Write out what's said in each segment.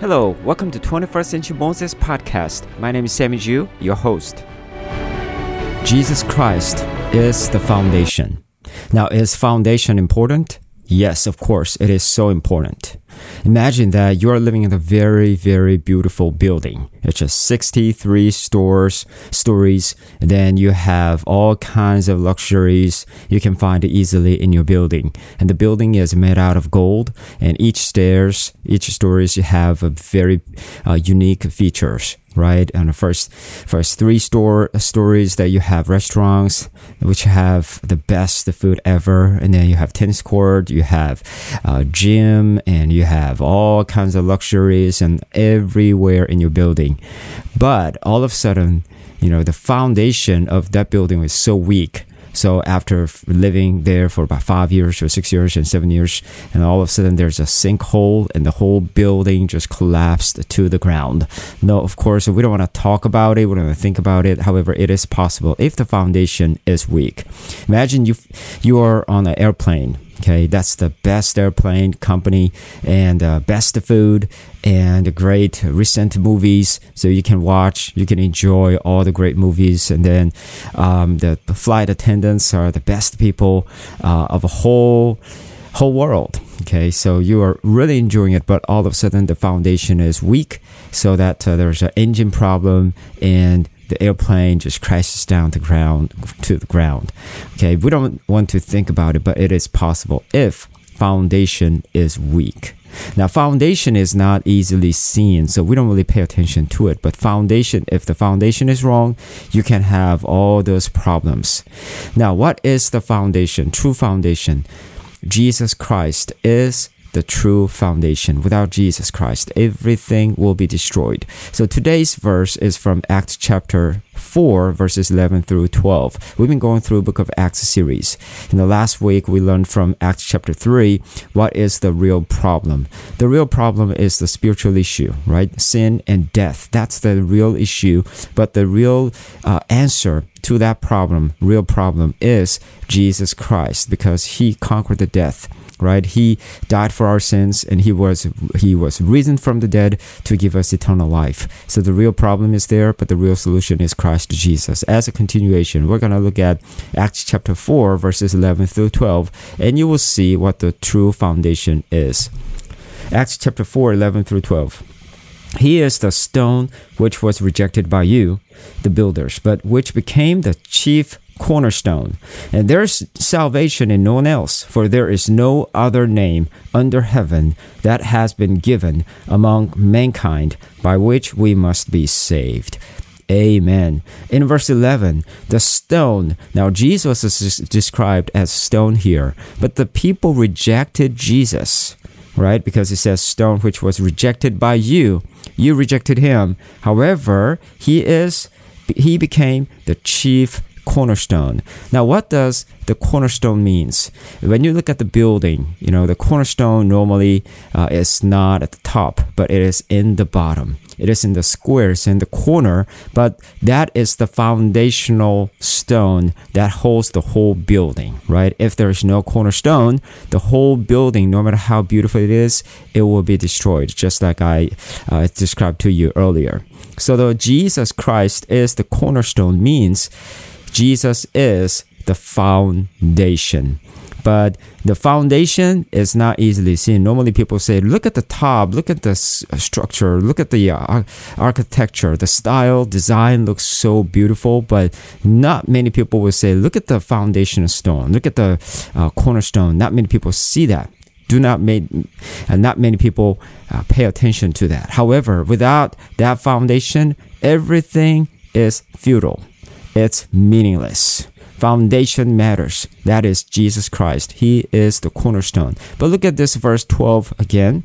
Hello, welcome to 21st Century Moses Podcast. My name is Sammy Ju, your host. Jesus Christ is the foundation. Now, is foundation important? Yes, of course, it is so important. Imagine that you are living in a very, very beautiful building. It's just 63 stores, stories. And then you have all kinds of luxuries you can find easily in your building. And the building is made out of gold. And each stairs, each stories, you have a very uh, unique features right? And the first first three store stories that you have restaurants which have the best food ever, and then you have tennis court, you have a gym, and you have all kinds of luxuries and everywhere in your building. But all of a sudden, you know, the foundation of that building is so weak so after living there for about five years or six years and seven years, and all of a sudden there's a sinkhole and the whole building just collapsed to the ground. No, of course, we don't want to talk about it. We don't want to think about it. However, it is possible if the foundation is weak. Imagine you you are on an airplane Okay, that's the best airplane company and uh, best food and great recent movies. So you can watch, you can enjoy all the great movies, and then um, the flight attendants are the best people uh, of a whole whole world. Okay, so you are really enjoying it, but all of a sudden the foundation is weak, so that uh, there's an engine problem and the airplane just crashes down the ground to the ground. Okay, we don't want to think about it, but it is possible if foundation is weak. Now, foundation is not easily seen, so we don't really pay attention to it. But foundation, if the foundation is wrong, you can have all those problems. Now, what is the foundation? True foundation. Jesus Christ is the true foundation. Without Jesus Christ, everything will be destroyed. So today's verse is from Acts chapter 4, verses 11 through 12. We've been going through book of Acts series. In the last week, we learned from Acts chapter 3 what is the real problem. The real problem is the spiritual issue, right? Sin and death. That's the real issue. But the real uh, answer to that problem, real problem, is Jesus Christ because he conquered the death right? He died for our sins and he was he was risen from the dead to give us eternal life. So the real problem is there but the real solution is christ jesus. As a continuation we're going to look at acts chapter 4 verses 11 through 12 and you will see what the true foundation is. Acts chapter 4 11 through 12 he is the stone which was rejected by you, the builders, but which became the chief cornerstone. And there's salvation in no one else, for there is no other name under heaven that has been given among mankind by which we must be saved. Amen. In verse 11, the stone. Now, Jesus is described as stone here, but the people rejected Jesus, right? Because it says stone which was rejected by you. You rejected him. However, he is he became the chief cornerstone. Now, what does the cornerstone means? When you look at the building, you know the cornerstone normally uh, is not at the top, but it is in the bottom. It is in the squares in the corner, but that is the foundational stone that holds the whole building, right? If there is no cornerstone, the whole building, no matter how beautiful it is, it will be destroyed, just like I uh, described to you earlier. So, the Jesus Christ is the cornerstone means Jesus is the foundation. But the foundation is not easily seen. Normally, people say, look at the top, look at the structure, look at the uh, architecture, the style, design looks so beautiful. But not many people will say, look at the foundation stone, look at the uh, cornerstone. Not many people see that do not make uh, not many people uh, pay attention to that however without that foundation everything is futile it's meaningless. Foundation matters. That is Jesus Christ. He is the cornerstone. But look at this verse 12 again.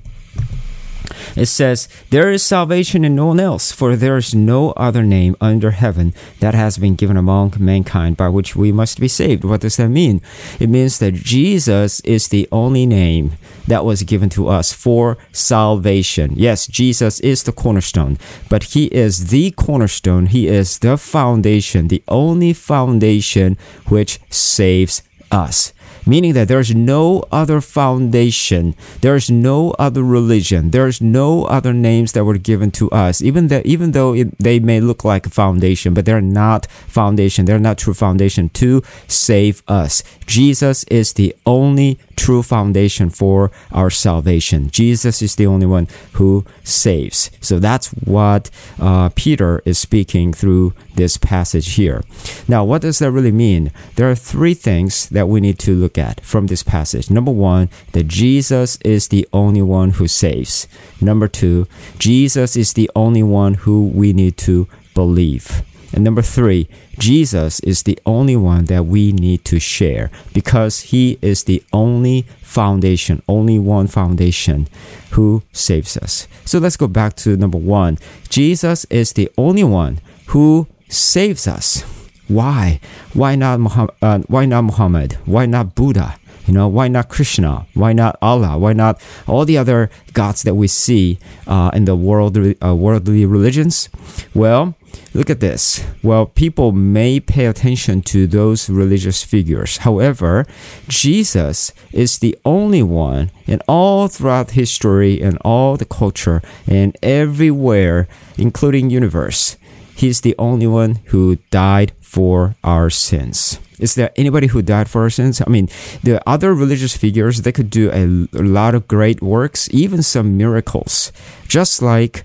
It says, There is salvation in no one else, for there is no other name under heaven that has been given among mankind by which we must be saved. What does that mean? It means that Jesus is the only name that was given to us for salvation. Yes, Jesus is the cornerstone, but He is the cornerstone. He is the foundation, the only foundation which saves us. Meaning that there's no other foundation, there's no other religion, there's no other names that were given to us. Even that, even though it, they may look like a foundation, but they're not foundation. They're not true foundation to save us. Jesus is the only true foundation for our salvation. Jesus is the only one who saves. So that's what uh, Peter is speaking through this passage here. Now, what does that really mean? There are three things that we need to look at from this passage. Number one, that Jesus is the only one who saves. Number two, Jesus is the only one who we need to believe. And number three, Jesus is the only one that we need to share because he is the only foundation, only one foundation who saves us. So let's go back to number one. Jesus is the only one who saves us. Why? Why not Muhammad? Uh, why not Muhammad? Why not Buddha? You know, why not Krishna? Why not Allah? Why not all the other gods that we see uh, in the world, uh, worldly religions? Well, look at this. Well, people may pay attention to those religious figures. However, Jesus is the only one in all throughout history and all the culture and everywhere, including universe. He's the only one who died for our sins. Is there anybody who died for our sins? I mean, the other religious figures, they could do a, a lot of great works, even some miracles, just like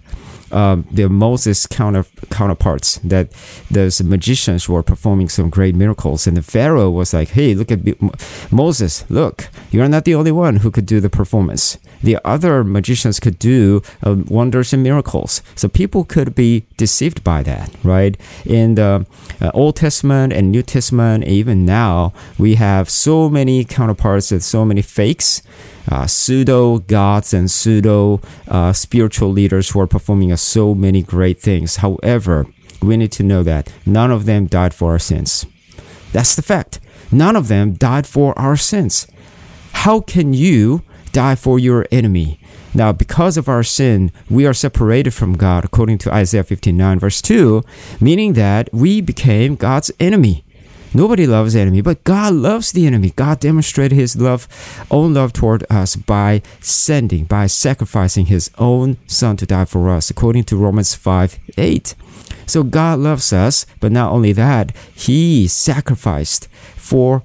um, the Moses counter, counterparts that those magicians were performing some great miracles, and the Pharaoh was like, "Hey, look at Moses! Look, you're not the only one who could do the performance. The other magicians could do uh, wonders and miracles. So people could be deceived by that, right? In the uh, Old Testament and New Testament, even now, we have so many counterparts and so many fakes uh, pseudo gods and pseudo uh, spiritual leaders who are performing so many great things. However, we need to know that none of them died for our sins. That's the fact. None of them died for our sins. How can you die for your enemy? Now, because of our sin, we are separated from God, according to Isaiah 59, verse 2, meaning that we became God's enemy. Nobody loves the enemy, but God loves the enemy. God demonstrated his love, own love toward us by sending, by sacrificing his own son to die for us, according to Romans 5 8. So God loves us, but not only that, he sacrificed for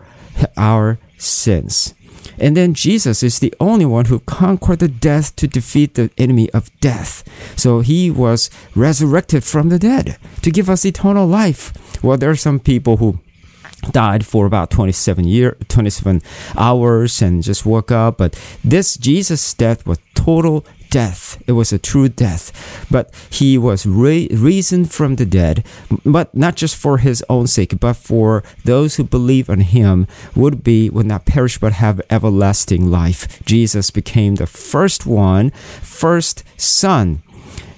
our sins. And then Jesus is the only one who conquered the death to defeat the enemy of death. So he was resurrected from the dead to give us eternal life. Well, there are some people who died for about 27 year 27 hours and just woke up. But this jesus death was total death. It was a true death. But he was ra- risen from the dead but not just for his own sake but for those who believe in him would be would not perish but have everlasting life. Jesus became the first one first son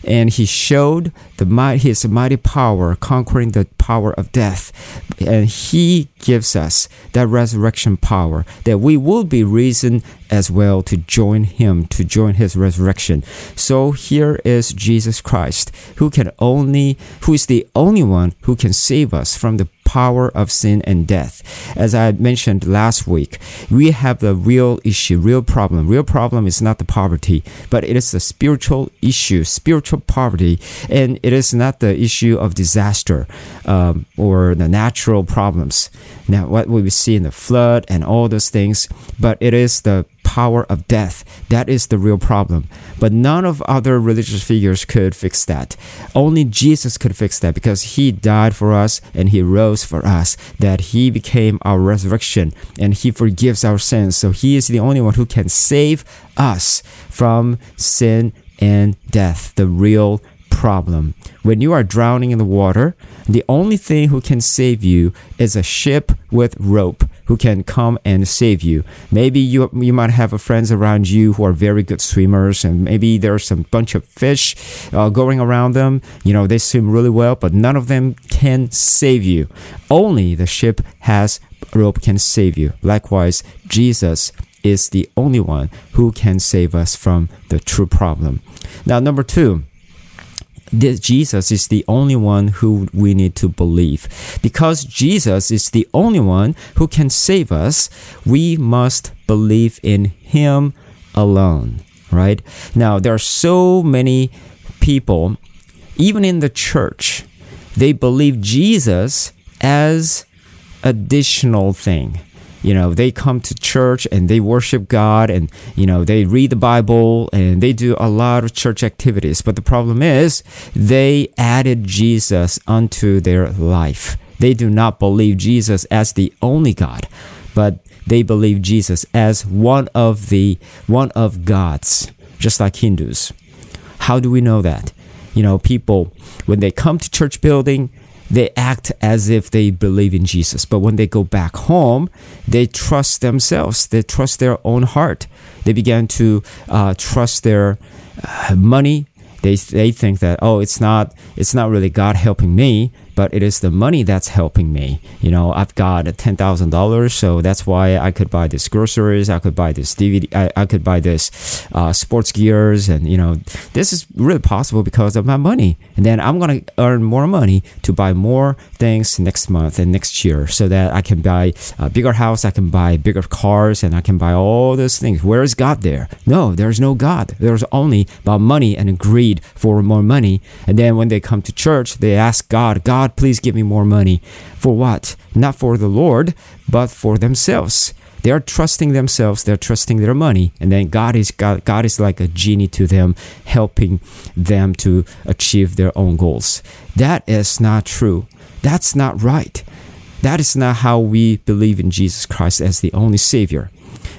and he showed the might, his mighty power, conquering the power of death. And he gives us that resurrection power that we will be risen as well to join him, to join his resurrection. So here is Jesus Christ, who can only, who is the only one who can save us from the power of sin and death. As I mentioned last week, we have the real issue, real problem. Real problem is not the poverty, but it is a spiritual issue, spiritual poverty, and it is not the issue of disaster um, or the natural problems. Now, what we see in the flood and all those things, but it is the power of death. That is the real problem. But none of other religious figures could fix that. Only Jesus could fix that because he died for us and he rose for us, that he became our resurrection and he forgives our sins. So he is the only one who can save us from sin and death, the real problem. When you are drowning in the water, the only thing who can save you is a ship with rope who can come and save you. Maybe you you might have friends around you who are very good swimmers, and maybe there's some bunch of fish uh, going around them. You know they swim really well, but none of them can save you. Only the ship has rope can save you. Likewise, Jesus is the only one who can save us from the true problem. Now, number two Jesus is the only one who we need to believe. Because Jesus is the only one who can save us, we must believe in Him alone, right? Now, there are so many people, even in the church, they believe Jesus as additional thing you know they come to church and they worship god and you know they read the bible and they do a lot of church activities. But the problem is they added jesus unto their life. They do not believe jesus as the only god but they believe jesus as one of the one of gods just like hindus. How do we know that? You know people when they come to church building they act as if they believe in Jesus. But when they go back home, they trust themselves, they trust their own heart. They begin to uh, trust their uh, money. They, they think that, oh, it's not, it's not really God helping me, but it is the money that's helping me. You know, I've got ten thousand dollars, so that's why I could buy this groceries, I could buy this DVD, I, I could buy this uh, sports gears, and you know, this is really possible because of my money. And then I'm gonna earn more money to buy more things next month and next year, so that I can buy a bigger house, I can buy bigger cars, and I can buy all those things. Where is God there? No, there's no God. There's only about money and greed for more money. And then when they come to church, they ask God, God God, please give me more money. For what? Not for the Lord, but for themselves. They are trusting themselves, they're trusting their money, and then God is God, God is like a genie to them, helping them to achieve their own goals. That is not true. That's not right. That is not how we believe in Jesus Christ as the only Savior.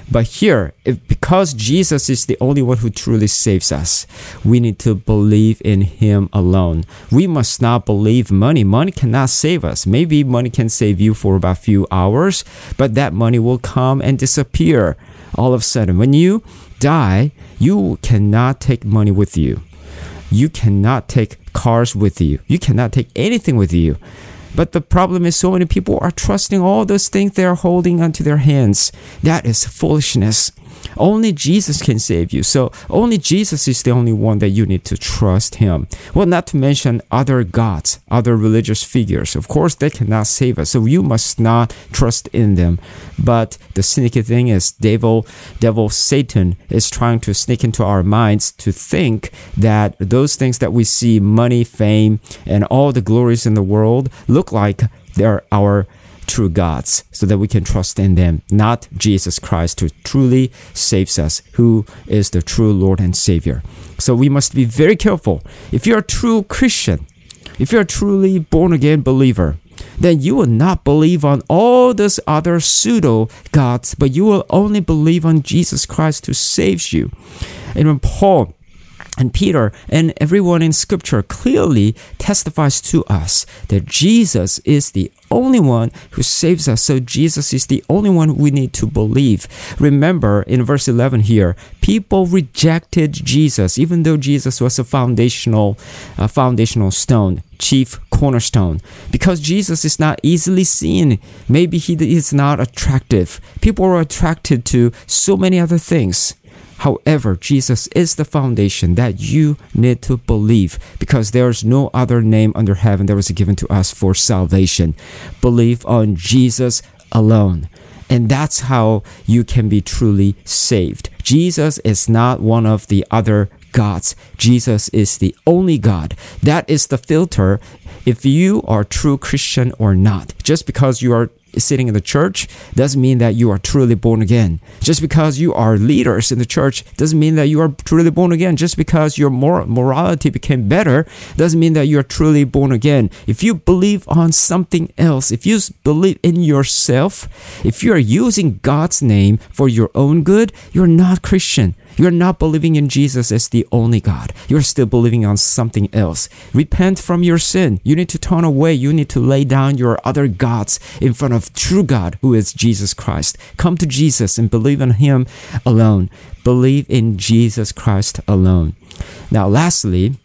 But here, if, because Jesus is the only one who truly saves us, we need to believe in Him alone. We must not believe money. Money cannot save us. Maybe money can save you for about a few hours, but that money will come and disappear all of a sudden. When you die, you cannot take money with you. You cannot take cars with you. You cannot take anything with you. But the problem is, so many people are trusting all those things they are holding onto their hands. That is foolishness. Only Jesus can save you. So only Jesus is the only one that you need to trust him. Well, not to mention other gods, other religious figures. Of course, they cannot save us. So you must not trust in them. But the sneaky thing is devil, devil Satan is trying to sneak into our minds to think that those things that we see, money, fame, and all the glories in the world look like they're our true gods so that we can trust in them, not Jesus Christ who truly saves us, who is the true Lord and Savior. So we must be very careful. If you're a true Christian, if you're a truly born again believer, then you will not believe on all those other pseudo gods, but you will only believe on Jesus Christ who saves you. And when Paul and Peter and everyone in scripture clearly testifies to us that Jesus is the only one who saves us. So Jesus is the only one we need to believe. Remember in verse 11 here, people rejected Jesus, even though Jesus was a foundational, a foundational stone, chief cornerstone. Because Jesus is not easily seen. Maybe he is not attractive. People are attracted to so many other things. However, Jesus is the foundation that you need to believe because there is no other name under heaven that was given to us for salvation. Believe on Jesus alone. And that's how you can be truly saved. Jesus is not one of the other gods. Jesus is the only God. That is the filter if you are true Christian or not. Just because you are sitting in the church doesn't mean that you are truly born again. Just because you are leaders in the church doesn't mean that you are truly born again. Just because your mor- morality became better doesn't mean that you are truly born again. If you believe on something else, if you believe in yourself, if you are using God's name for your own good, you're not Christian. You're not believing in Jesus as the only God. You're still believing on something else. Repent from your sin. You need to turn away. You need to lay down your other gods in front of true God, who is Jesus Christ. Come to Jesus and believe in Him alone. Believe in Jesus Christ alone. Now, lastly,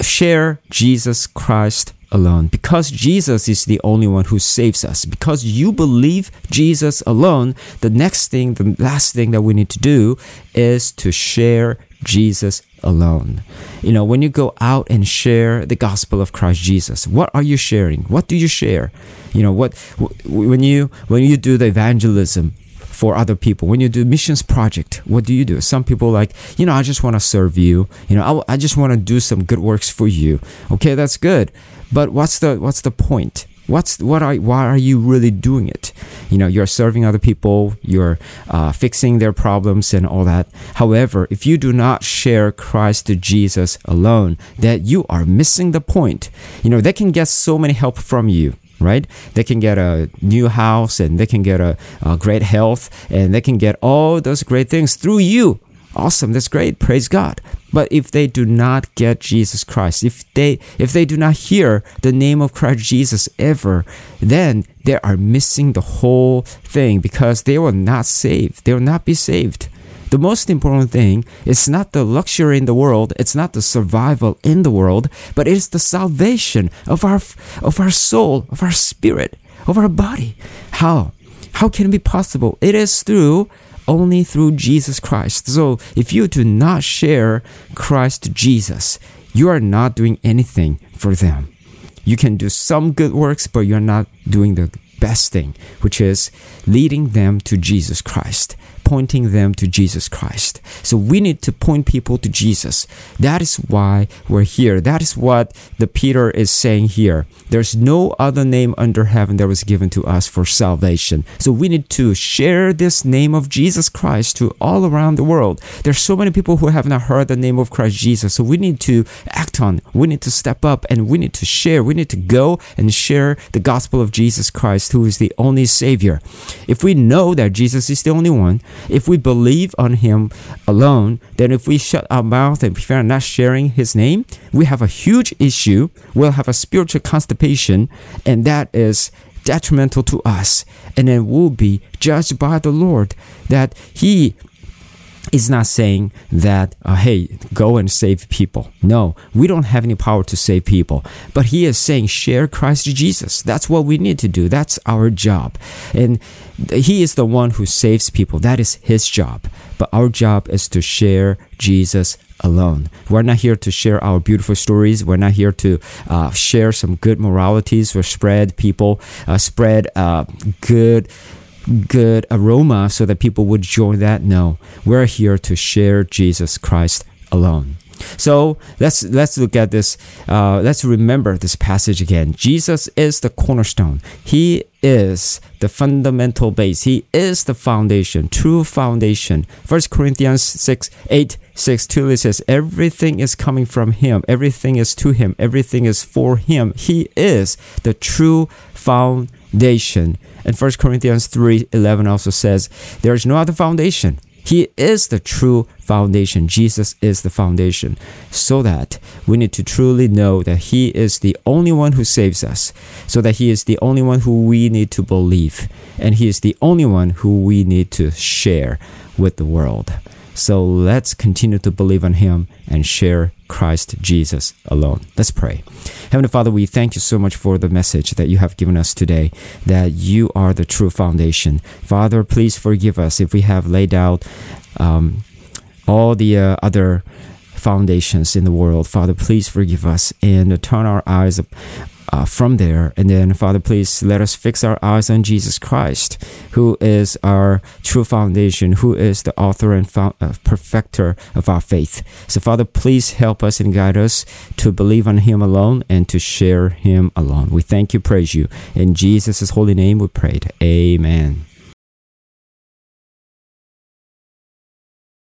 share Jesus Christ alone. Because Jesus is the only one who saves us. Because you believe Jesus alone, the next thing, the last thing that we need to do is to share Jesus alone. You know, when you go out and share the gospel of Christ Jesus, what are you sharing? What do you share? You know, what when you when you do the evangelism, for other people. When you do missions project, what do you do? Some people like, you know, I just want to serve you. You know, I, I just want to do some good works for you. Okay, that's good. But what's the what's the point? What's what are why are you really doing it? You know, you're serving other people, you're uh, fixing their problems and all that. However, if you do not share Christ to Jesus alone, that you are missing the point. You know, they can get so many help from you right? They can get a new house and they can get a, a, great health and they can get all those great things through you. Awesome, that's great. Praise God. But if they do not get Jesus Christ, if they if they do not hear the name of Christ Jesus ever, then they are missing the whole thing because they will not save. They will not be saved. The most important thing is not the luxury in the world, it's not the survival in the world, but it is the salvation of our of our soul, of our spirit, of our body. How? How can it be possible? It is through only through Jesus Christ. So if you do not share Christ Jesus, you are not doing anything for them. You can do some good works, but you're not doing the best thing, which is leading them to Jesus Christ pointing them to Jesus Christ. So we need to point people to Jesus. That is why we're here. That is what the Peter is saying here. There's no other name under heaven that was given to us for salvation. So we need to share this name of Jesus Christ to all around the world. There's so many people who have not heard the name of Christ Jesus. So we need to act on. We need to step up and we need to share. We need to go and share the gospel of Jesus Christ, who is the only Savior. If we know that Jesus is the only one, if we believe on Him alone, then if we shut our mouth and prefer not sharing His name, we have a huge issue. We'll have a spiritual constipation, and that is detrimental to us. And then we'll be judged by the Lord that He is not saying that, uh, hey, go and save people. No, we don't have any power to save people. But he is saying, share Christ Jesus. That's what we need to do. That's our job. And he is the one who saves people. That is his job. But our job is to share Jesus alone. We're not here to share our beautiful stories. We're not here to uh, share some good moralities or spread people, uh, spread uh, good good aroma so that people would join that. No, we're here to share Jesus Christ alone. So let's let's look at this. Uh, let's remember this passage again. Jesus is the cornerstone. He is the fundamental base. He is the foundation, true foundation. First Corinthians 6, 8, 6 2 says, Everything is coming from him, everything is to him, everything is for him. He is the true foundation. And 1 Corinthians 3 11 also says, There is no other foundation. He is the true foundation. Jesus is the foundation. So that we need to truly know that He is the only one who saves us. So that He is the only one who we need to believe. And He is the only one who we need to share with the world. So let's continue to believe on Him and share Christ Jesus alone. Let's pray. Heavenly Father, we thank you so much for the message that you have given us today, that you are the true foundation. Father, please forgive us if we have laid out um, all the uh, other foundations in the world. Father, please forgive us and turn our eyes uh, from there. And then, Father, please let us fix our eyes on Jesus Christ, who is our true foundation, who is the author and uh, perfecter of our faith. So, Father, please help us and guide us to believe on Him alone and to share Him alone. We thank you, praise you. In Jesus' holy name we prayed. Amen.